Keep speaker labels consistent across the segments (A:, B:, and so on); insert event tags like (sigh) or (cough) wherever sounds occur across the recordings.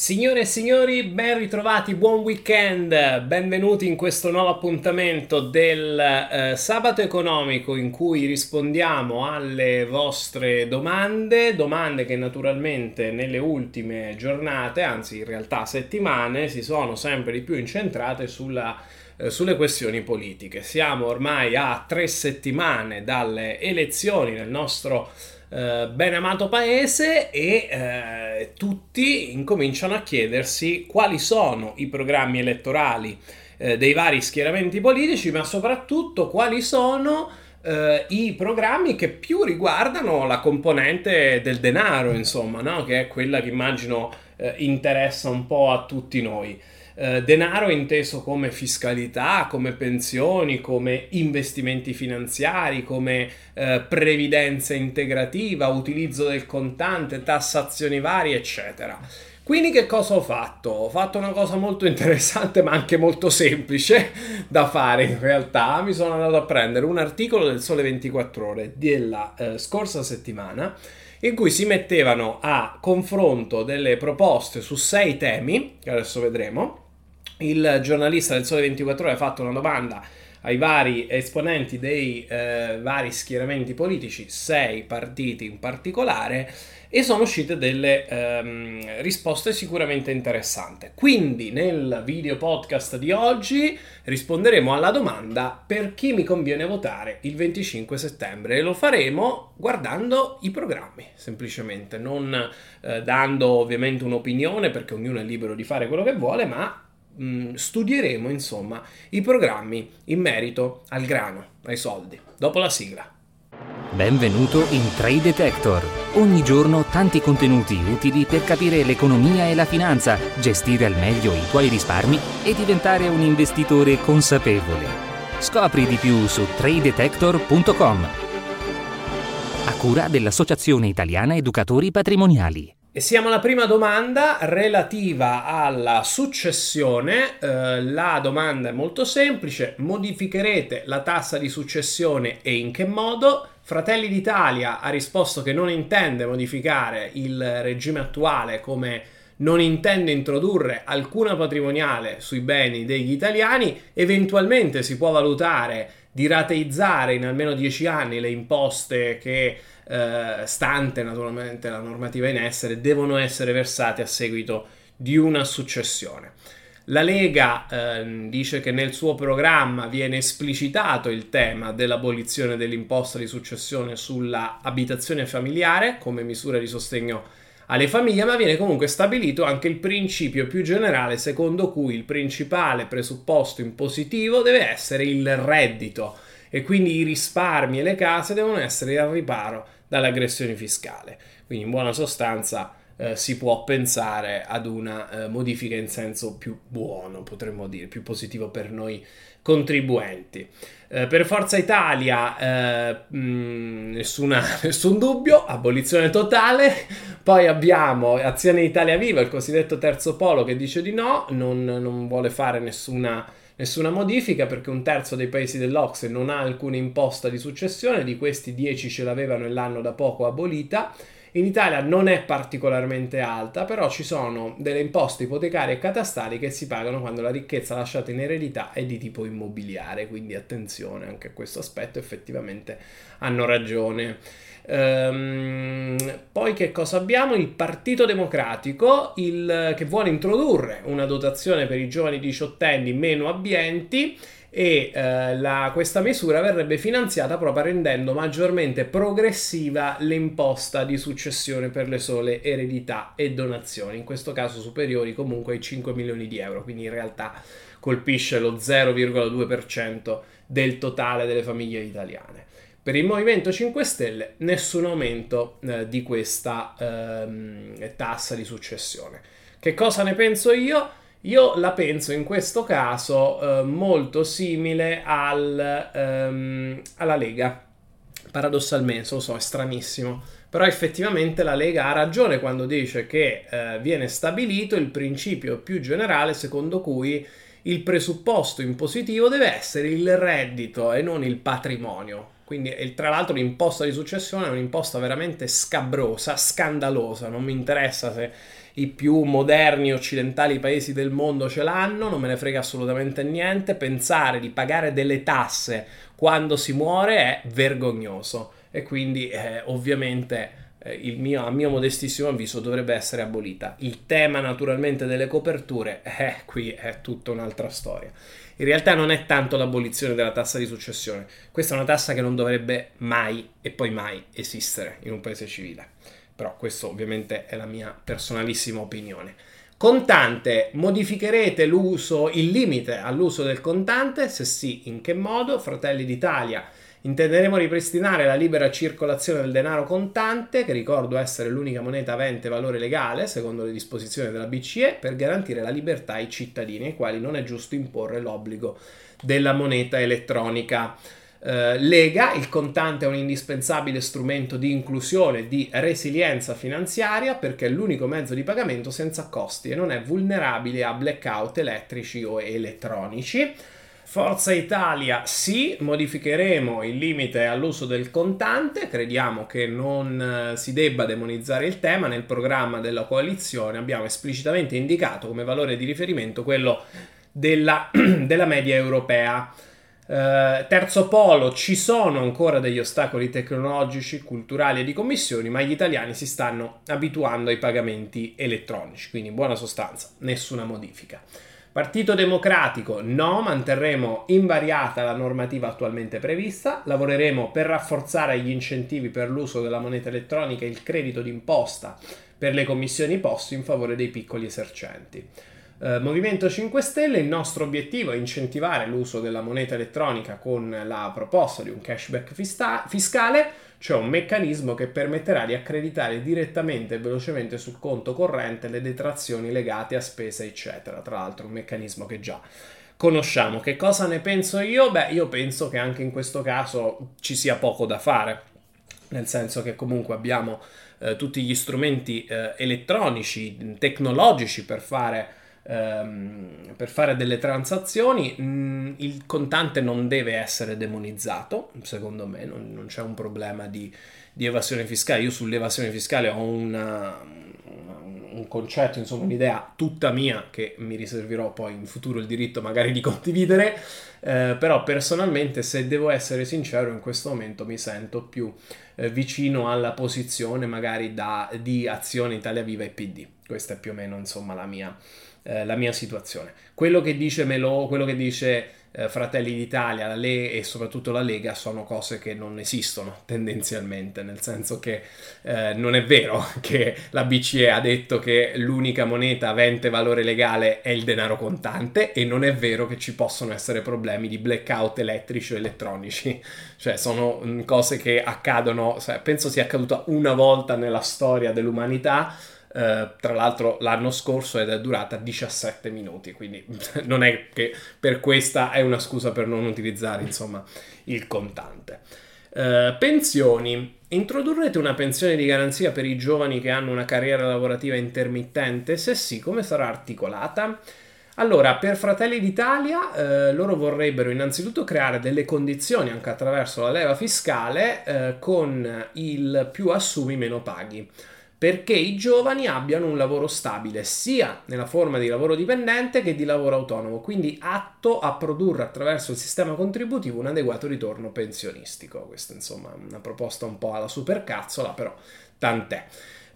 A: Signore e signori, ben ritrovati, buon weekend, benvenuti in questo nuovo appuntamento del eh, sabato economico in cui rispondiamo alle vostre domande, domande che naturalmente nelle ultime giornate, anzi in realtà settimane, si sono sempre di più incentrate sulla, eh, sulle questioni politiche. Siamo ormai a tre settimane dalle elezioni nel nostro eh, ben amato paese e eh, tutti incominciano a chiedersi quali sono i programmi elettorali eh, dei vari schieramenti politici, ma soprattutto quali sono eh, i programmi che più riguardano la componente del denaro, insomma, no? che è quella che immagino eh, interessa un po' a tutti noi. Eh, denaro inteso come fiscalità, come pensioni, come investimenti finanziari, come eh, previdenza integrativa, utilizzo del contante, tassazioni varie, eccetera. Quindi che cosa ho fatto? Ho fatto una cosa molto interessante ma anche molto semplice da fare in realtà. Mi sono andato a prendere un articolo del Sole 24 ore della eh, scorsa settimana in cui si mettevano a confronto delle proposte su sei temi, che adesso vedremo, il giornalista del Sole 24 Ore ha fatto una domanda ai vari esponenti dei eh, vari schieramenti politici, sei partiti in particolare, e sono uscite delle ehm, risposte sicuramente interessanti. Quindi nel video podcast di oggi risponderemo alla domanda per chi mi conviene votare il 25 settembre e lo faremo guardando i programmi, semplicemente, non eh, dando ovviamente un'opinione perché ognuno è libero di fare quello che vuole, ma Mm, studieremo insomma i programmi in merito al grano, ai soldi. Dopo la sigla.
B: Benvenuto in Trade Detector. Ogni giorno tanti contenuti utili per capire l'economia e la finanza, gestire al meglio i tuoi risparmi e diventare un investitore consapevole. Scopri di più su tradedetector.com. A cura dell'Associazione Italiana Educatori Patrimoniali.
A: E siamo alla prima domanda relativa alla successione. Eh, la domanda è molto semplice: modificherete la tassa di successione e in che modo? Fratelli d'Italia ha risposto che non intende modificare il regime attuale come non intende introdurre alcuna patrimoniale sui beni degli italiani, eventualmente si può valutare di rateizzare in almeno 10 anni le imposte che eh, stante naturalmente la normativa in essere, devono essere versate a seguito di una successione. La Lega eh, dice che nel suo programma viene esplicitato il tema dell'abolizione dell'imposta di successione sulla abitazione familiare come misura di sostegno alle famiglie, ma viene comunque stabilito anche il principio più generale secondo cui il principale presupposto impositivo deve essere il reddito e quindi i risparmi e le case devono essere al riparo dalle aggressioni fiscali. Quindi in buona sostanza eh, si può pensare ad una eh, modifica in senso più buono, potremmo dire, più positivo per noi contribuenti. Eh, per Forza Italia mh, eh, mm, nessuna, (laughs) nessun dubbio, abolizione totale. Poi abbiamo Azione Italia Viva, il cosiddetto terzo polo, che dice di no, non, non vuole fare nessuna nessuna modifica perché un terzo dei paesi dell'Ocse non ha alcuna imposta di successione, di questi 10 ce l'avevano e l'hanno da poco abolita. In Italia non è particolarmente alta, però ci sono delle imposte ipotecarie e catastali che si pagano quando la ricchezza lasciata in eredità è di tipo immobiliare, quindi attenzione anche a questo aspetto, effettivamente hanno ragione Ehm, poi che cosa abbiamo? Il Partito Democratico il, che vuole introdurre una dotazione per i giovani diciottenni meno abbienti e eh, la, questa misura verrebbe finanziata proprio rendendo maggiormente progressiva l'imposta di successione per le sole eredità e donazioni, in questo caso superiori comunque ai 5 milioni di euro, quindi in realtà colpisce lo 0,2% del totale delle famiglie italiane. Per il Movimento 5 Stelle nessun aumento eh, di questa ehm, tassa di successione. Che cosa ne penso io? Io la penso in questo caso eh, molto simile al, ehm, alla Lega. Paradossalmente, lo so, è stranissimo. Però effettivamente la Lega ha ragione quando dice che eh, viene stabilito il principio più generale secondo cui il presupposto impositivo deve essere il reddito e non il patrimonio. Quindi, tra l'altro, l'imposta di successione è un'imposta veramente scabrosa, scandalosa. Non mi interessa se i più moderni occidentali paesi del mondo ce l'hanno, non me ne frega assolutamente niente. Pensare di pagare delle tasse quando si muore è vergognoso. E quindi, eh, ovviamente eh, mio, a mio modestissimo avviso dovrebbe essere abolita. Il tema naturalmente delle coperture, eh, qui è tutta un'altra storia. In realtà non è tanto l'abolizione della tassa di successione, questa è una tassa che non dovrebbe mai e poi mai esistere in un paese civile. Però questo ovviamente è la mia personalissima opinione. Contante, modificherete l'uso, il limite all'uso del contante? Se sì, in che modo? Fratelli d'Italia Intenderemo ripristinare la libera circolazione del denaro contante, che ricordo essere l'unica moneta avente valore legale, secondo le disposizioni della BCE, per garantire la libertà ai cittadini, ai quali non è giusto imporre l'obbligo della moneta elettronica. Uh, Lega, il contante è un indispensabile strumento di inclusione, di resilienza finanziaria perché è l'unico mezzo di pagamento senza costi e non è vulnerabile a blackout elettrici o elettronici. Forza Italia sì, modificheremo il limite all'uso del contante, crediamo che non eh, si debba demonizzare il tema, nel programma della coalizione abbiamo esplicitamente indicato come valore di riferimento quello della, (clears throat) della media europea. Uh, terzo polo, ci sono ancora degli ostacoli tecnologici, culturali e di commissioni, ma gli italiani si stanno abituando ai pagamenti elettronici, quindi in buona sostanza nessuna modifica. Partito Democratico, no, manterremo invariata la normativa attualmente prevista, lavoreremo per rafforzare gli incentivi per l'uso della moneta elettronica e il credito d'imposta per le commissioni poste in favore dei piccoli esercenti. Eh, Movimento 5 Stelle, il nostro obiettivo è incentivare l'uso della moneta elettronica con la proposta di un cashback fista- fiscale cioè un meccanismo che permetterà di accreditare direttamente e velocemente sul conto corrente le detrazioni legate a spese, eccetera. Tra l'altro un meccanismo che già conosciamo. Che cosa ne penso io? Beh, io penso che anche in questo caso ci sia poco da fare, nel senso che comunque abbiamo eh, tutti gli strumenti eh, elettronici, tecnologici per fare ehm, per fare delle transazioni mh, mm, il contante non deve essere demonizzato, secondo me non, non c'è un problema di, di, evasione fiscale. Io sull'evasione fiscale ho una, un concetto, insomma un'idea tutta mia che mi riserverò poi in futuro il diritto magari di condividere, eh, però personalmente se devo essere sincero in questo momento mi sento più eh, vicino alla posizione magari da, di Azione Italia Viva e PD. Questa è più o meno insomma la mia eh, la mia situazione. Quello che dice Melo, quello che dice eh, Fratelli d'Italia, la Le e soprattutto la Lega sono cose che non esistono (laughs) tendenzialmente, nel senso che eh, non è vero (laughs) che la BCE ha detto che l'unica moneta avente valore legale è il denaro contante e non è vero che ci possono essere problemi di blackout elettrici o elettronici, (laughs) cioè sono mh, mm, cose che accadono, penso sia accaduta una volta nella storia dell'umanità eh, tra l'altro l'anno scorso ed è durata 17 minuti, quindi (laughs) non è che per questa è una scusa per non utilizzare insomma il contante. Uh, pensioni. Introdurrete una pensione di garanzia per i giovani che hanno una carriera lavorativa intermittente? Se sì, come sarà articolata? Allora, per Fratelli d'Italia, eh, loro vorrebbero innanzitutto creare delle condizioni anche attraverso la leva fiscale eh, con il più assumi meno paghi. Perché i giovani abbiano un lavoro stabile sia nella forma di lavoro dipendente che di lavoro autonomo, quindi atto a produrre attraverso il sistema contributivo un adeguato ritorno pensionistico. Questa insomma è una proposta un po' alla supercazzola, però tant'è.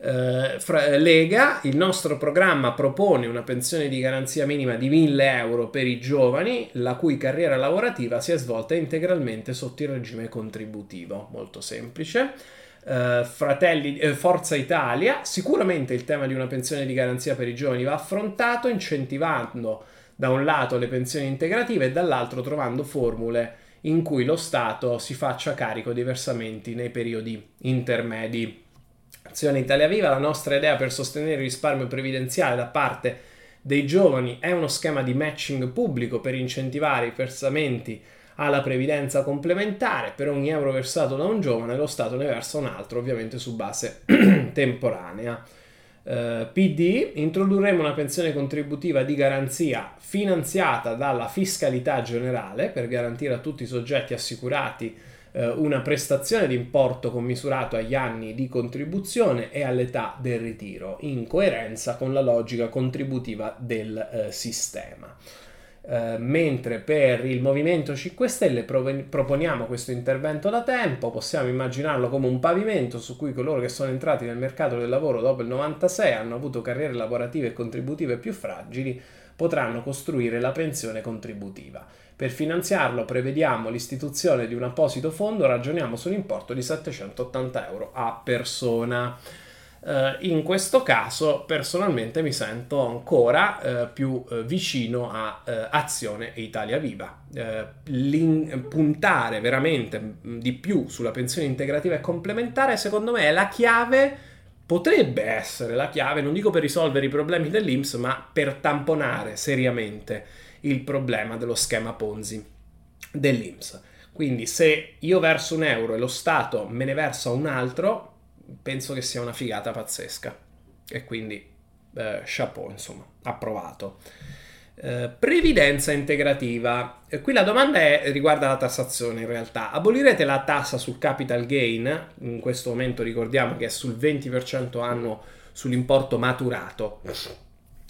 A: Eh, Lega, il nostro programma propone una pensione di garanzia minima di 1000 euro per i giovani, la cui carriera lavorativa si è svolta integralmente sotto il regime contributivo. Molto semplice eh, Fratelli, eh, Forza Italia, sicuramente il tema di una pensione di garanzia per i giovani va affrontato incentivando da un lato le pensioni integrative e dall'altro trovando formule in cui lo Stato si faccia carico dei versamenti nei periodi intermedi. Azione Italia Viva, la nostra idea per sostenere il risparmio previdenziale da parte dei giovani è uno schema di matching pubblico per incentivare i versamenti alla previdenza complementare, per ogni euro versato da un giovane lo Stato ne versa un altro, ovviamente su base (clears throat) temporanea. Uh, PD introdurremo una pensione contributiva di garanzia finanziata dalla fiscalità generale per garantire a tutti i soggetti assicurati uh, una prestazione di importo commisurato agli anni di contribuzione e all'età del ritiro, in coerenza con la logica contributiva del uh, sistema. Eh, mentre per il Movimento 5 Stelle pro- proponiamo questo intervento da tempo, possiamo immaginarlo come un pavimento su cui coloro che sono entrati nel mercato del lavoro dopo il 96 hanno avuto carriere lavorative e contributive più fragili, potranno costruire la pensione contributiva. Per finanziarlo prevediamo l'istituzione di un apposito fondo, ragioniamo su un importo di 780 euro a persona. Uh, in questo caso personalmente mi sento ancora uh, più uh, vicino a Azione e Italia Viva. puntare veramente mm, di più sulla pensione integrativa e complementare secondo me è la chiave, potrebbe essere la chiave, non dico per risolvere i problemi dell'Inps, ma per tamponare seriamente il problema dello schema Ponzi dell'Inps. Quindi se io verso un euro e lo Stato me ne versa un altro, penso che sia una figata pazzesca. E quindi, eh, chapeau, insomma, approvato. Eh, previdenza integrativa. E qui la domanda è, riguarda la tassazione in realtà. Abolirete la tassa sul capital gain? In questo momento ricordiamo che è sul 20% annuo sull'importo maturato.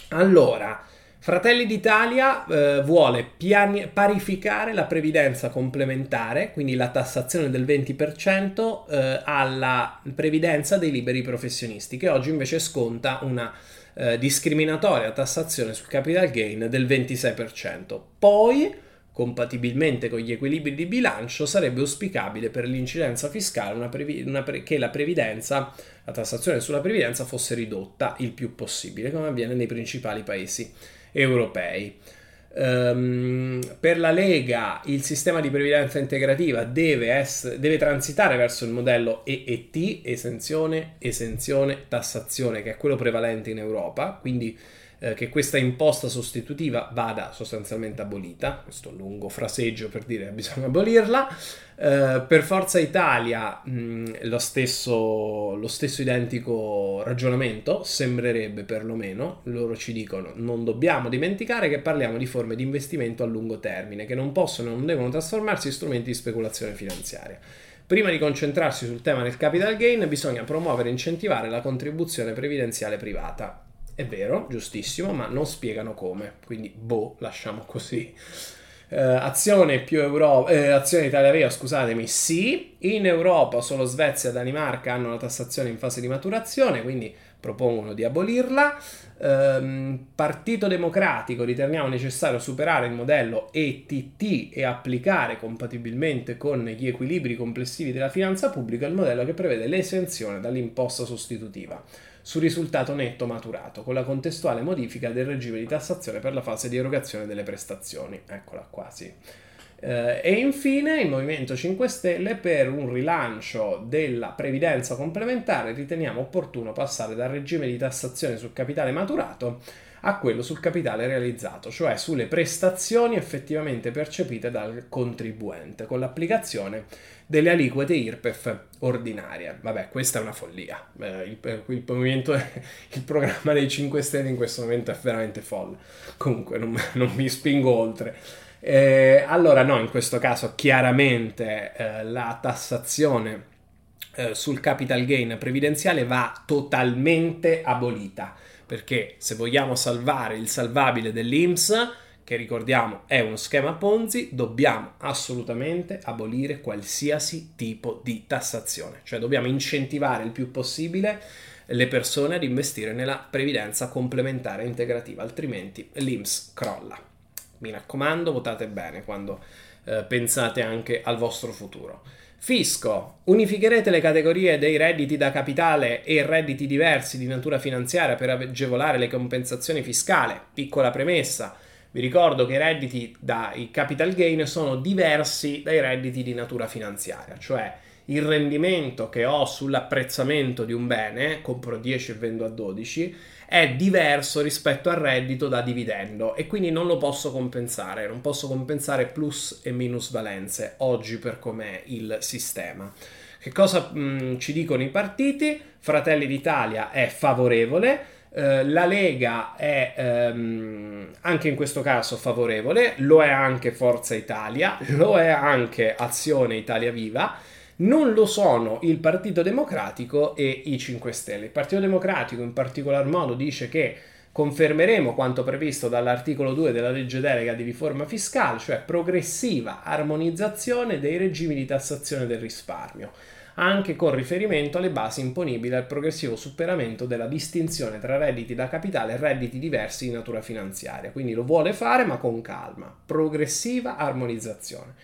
A: Allora, Fratelli d'Italia eh, vuole piani- parificare la previdenza complementare, quindi la tassazione del 20%, eh, alla previdenza dei liberi professionisti, che oggi invece sconta una eh, discriminatoria tassazione sul capital gain del 26%. Poi, compatibilmente con gli equilibri di bilancio, sarebbe auspicabile per l'incidenza fiscale una previ- una pre- che la previdenza, la tassazione sulla previdenza fosse ridotta il più possibile, come avviene nei principali paesi europei. Um, per la Lega il sistema di previdenza integrativa deve, essere, deve transitare verso il modello EET, esenzione, esenzione, tassazione, che è quello prevalente in Europa, quindi eh, che questa imposta sostitutiva vada sostanzialmente abolita, questo lungo fraseggio per dire che bisogna abolirla, eh, per Forza Italia mh, lo, stesso, lo stesso identico ragionamento sembrerebbe perlomeno, loro ci dicono non dobbiamo dimenticare che parliamo di forme di investimento a lungo termine che non possono e non devono trasformarsi in strumenti di speculazione finanziaria. Prima di concentrarsi sul tema del capital gain bisogna promuovere e incentivare la contribuzione previdenziale privata è vero, giustissimo, ma non spiegano come. Quindi, boh, lasciamo così. Uh, azione più Europa, eh, azione Italia Viva, scusatemi, sì. In Europa solo Svezia e Danimarca hanno la tassazione in fase di maturazione, quindi propongono di abolirla. Um, Partito Democratico riteniamo necessario superare il modello ETT e applicare compatibilmente con gli equilibri complessivi della finanza pubblica il modello che prevede l'esenzione dall'imposta sostitutiva sul risultato netto maturato, con la contestuale modifica del regime di tassazione per la fase di erogazione delle prestazioni. Eccola qua, sì. Eh, e infine il Movimento 5 Stelle per un rilancio della previdenza complementare riteniamo opportuno passare dal regime di tassazione sul capitale maturato a quello sul capitale realizzato, cioè sulle prestazioni effettivamente percepite dal contribuente, con l'applicazione delle aliquote IRPEF ordinarie. Vabbè, questa è una follia. Eh, il, il, movimento, (laughs) il programma dei 5 Stelle in questo momento è veramente folle. Comunque, non, non mi spingo oltre. Eh, allora, no, in questo caso chiaramente eh, la tassazione eh, sul capital gain previdenziale va totalmente abolita, perché se vogliamo salvare il salvabile dell'IMS, che ricordiamo è uno schema Ponzi, dobbiamo assolutamente abolire qualsiasi tipo di tassazione, cioè dobbiamo incentivare il più possibile le persone ad investire nella previdenza complementare integrativa, altrimenti l'IMS crolla. Mi raccomando, votate bene quando eh, pensate anche al vostro futuro. Fisco. Unificherete le categorie dei redditi da capitale e redditi diversi di natura finanziaria per agevolare le compensazioni fiscali. Piccola premessa. Vi ricordo che i redditi dai capital gain sono diversi dai redditi di natura finanziaria, cioè il rendimento che ho sull'apprezzamento di un bene, compro 10 e vendo a 12, è diverso rispetto al reddito da dividendo e quindi non lo posso compensare, non posso compensare plus e minus valenze oggi per com'è il sistema. Che cosa mh, ci dicono i partiti? Fratelli d'Italia è favorevole, eh, la Lega è ehm, anche in questo caso favorevole, lo è anche Forza Italia, lo è anche Azione Italia Viva non lo sono il Partito Democratico e i 5 Stelle. Il Partito Democratico in particolar modo dice che confermeremo quanto previsto dall'articolo 2 della legge delega di riforma fiscale, cioè progressiva armonizzazione dei regimi di tassazione del risparmio, anche con riferimento alle basi imponibili al progressivo superamento della distinzione tra redditi da capitale e redditi diversi di natura finanziaria. Quindi lo vuole fare ma con calma, progressiva armonizzazione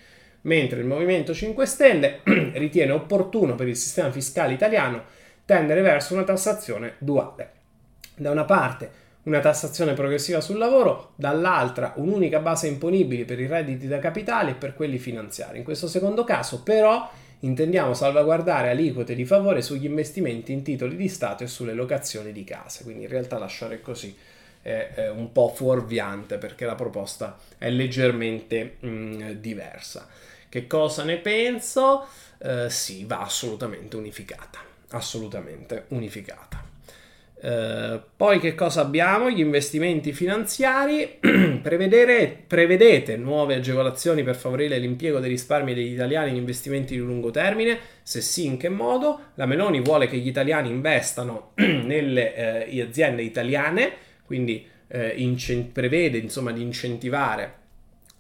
A: mentre il Movimento 5 Stelle (clears throat) ritiene opportuno per il sistema fiscale italiano tendere verso una tassazione duale. Da una parte una tassazione progressiva sul lavoro, dall'altra un'unica base imponibile per i redditi da capitale e per quelli finanziari. In questo secondo caso però intendiamo salvaguardare aliquote di favore sugli investimenti in titoli di Stato e sulle locazioni di case, quindi in realtà lasciare così è, è un po' fuorviante perché la proposta è leggermente mh, mm, diversa. Che cosa ne penso? Eh, sì, va assolutamente unificata. Assolutamente unificata. Eh, poi che cosa abbiamo? Gli investimenti finanziari. (clears throat) prevedete nuove agevolazioni per favorire l'impiego dei risparmi degli italiani in investimenti di lungo termine? Se sì, in che modo? La Meloni vuole che gli italiani investano (clears throat) nelle eh, aziende italiane, quindi eh, incent- prevede insomma di incentivare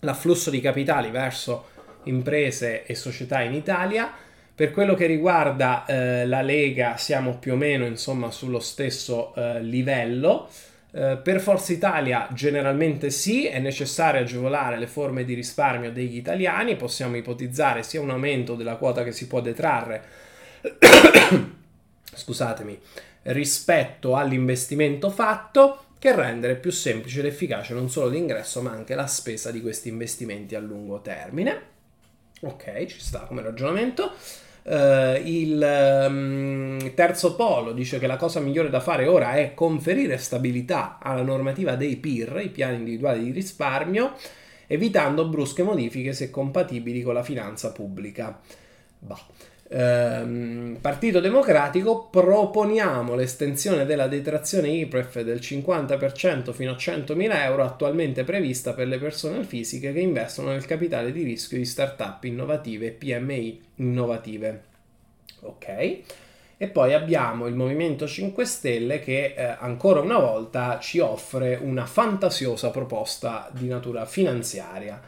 A: l'afflusso di capitali verso imprese e società in Italia. Per quello che riguarda eh, la Lega siamo più o meno insomma sullo stesso eh, livello. Eh, per Forza Italia generalmente sì, è necessario agevolare le forme di risparmio degli italiani, possiamo ipotizzare sia un aumento della quota che si può detrarre, (coughs) scusatemi, rispetto all'investimento fatto, che rendere più semplice ed efficace non solo l'ingresso ma anche la spesa di questi investimenti a lungo termine. Ok, ci sta come ragionamento. Uh, il um, terzo polo dice che la cosa migliore da fare ora è conferire stabilità alla normativa dei PIR, i piani individuali di risparmio, evitando brusche modifiche se compatibili con la finanza pubblica. Bah ehm, Partito Democratico proponiamo l'estensione della detrazione IPREF del 50% fino a 100.000 euro attualmente prevista per le persone fisiche che investono nel capitale di rischio di start-up innovative e PMI innovative. Ok? E poi abbiamo il Movimento 5 Stelle che eh, ancora una volta ci offre una fantasiosa proposta di natura finanziaria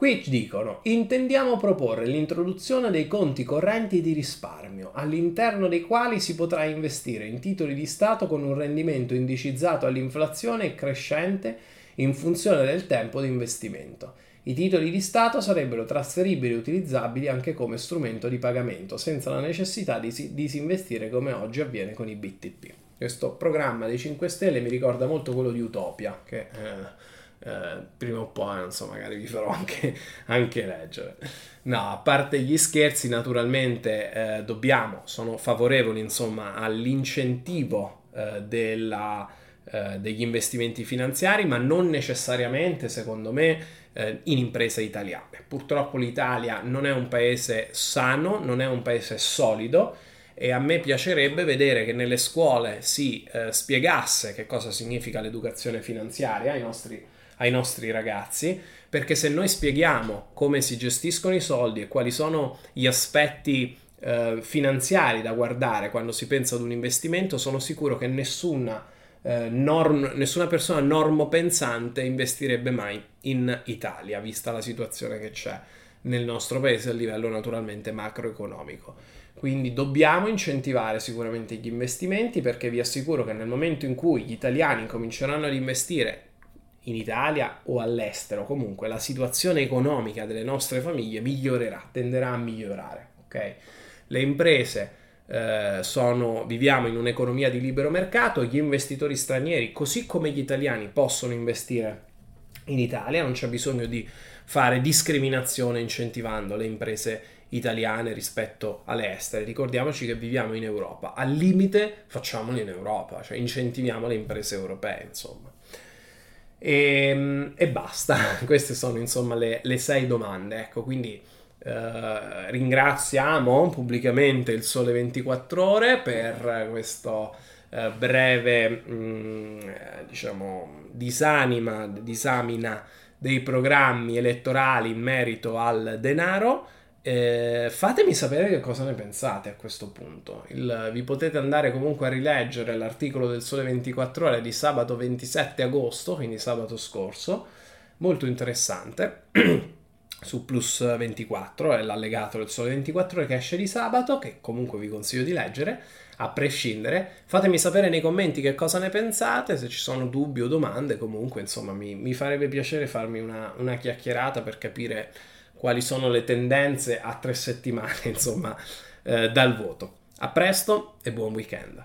A: Qui dicono, intendiamo proporre l'introduzione dei conti correnti di risparmio, all'interno dei quali si potrà investire in titoli di Stato con un rendimento indicizzato all'inflazione e crescente in funzione del tempo di investimento. I titoli di Stato sarebbero trasferibili e utilizzabili anche come strumento di pagamento, senza la necessità di disinvestire come oggi avviene con i BTP. Questo programma dei 5 Stelle mi ricorda molto quello di Utopia, che... Eh, eh, prima o poi, non so, magari vi farò anche, anche leggere. No, a parte gli scherzi, naturalmente eh, dobbiamo, sono favorevoli insomma all'incentivo eh, della, eh, degli investimenti finanziari, ma non necessariamente, secondo me, eh, in imprese italiane. Purtroppo l'Italia non è un paese sano, non è un paese solido e a me piacerebbe vedere che nelle scuole si eh, spiegasse che cosa significa l'educazione finanziaria ai nostri ai nostri ragazzi, perché se noi spieghiamo come si gestiscono i soldi e quali sono gli aspetti eh, finanziari da guardare quando si pensa ad un investimento, sono sicuro che nessuna, eh, norm, nessuna persona normopensante investirebbe mai in Italia, vista la situazione che c'è nel nostro paese a livello naturalmente macroeconomico. Quindi dobbiamo incentivare sicuramente gli investimenti perché vi assicuro che nel momento in cui gli italiani cominceranno ad investire in Italia o all'estero, comunque la situazione economica delle nostre famiglie migliorerà, tenderà a migliorare. Okay? Le imprese eh, sono, viviamo in un'economia di libero mercato, gli investitori stranieri, così come gli italiani, possono investire in Italia, non c'è bisogno di fare discriminazione incentivando le imprese italiane rispetto alle estere. Ricordiamoci che viviamo in Europa, al limite facciamolo in Europa, cioè incentiviamo le imprese europee, insomma. E, ehm, e basta, (laughs) queste sono insomma le, le sei domande, ecco, quindi eh, ringraziamo pubblicamente il Sole 24 Ore per questo eh, breve, mh, mm, diciamo, disanima, disamina dei programmi elettorali in merito al denaro. Eh, fatemi sapere che cosa ne pensate a questo punto. Il, vi potete andare comunque a rileggere l'articolo del Sole 24 Ore di sabato 27 agosto, quindi sabato scorso, molto interessante. (clears throat) su Plus 24, è l'allegato del Sole 24 Ore che esce di sabato, che comunque vi consiglio di leggere, a prescindere. Fatemi sapere nei commenti che cosa ne pensate, se ci sono dubbi o domande, comunque insomma mi, mi farebbe piacere farmi una, una chiacchierata per capire quali sono le tendenze a tre settimane, (laughs) insomma, eh, dal voto. A presto e buon weekend.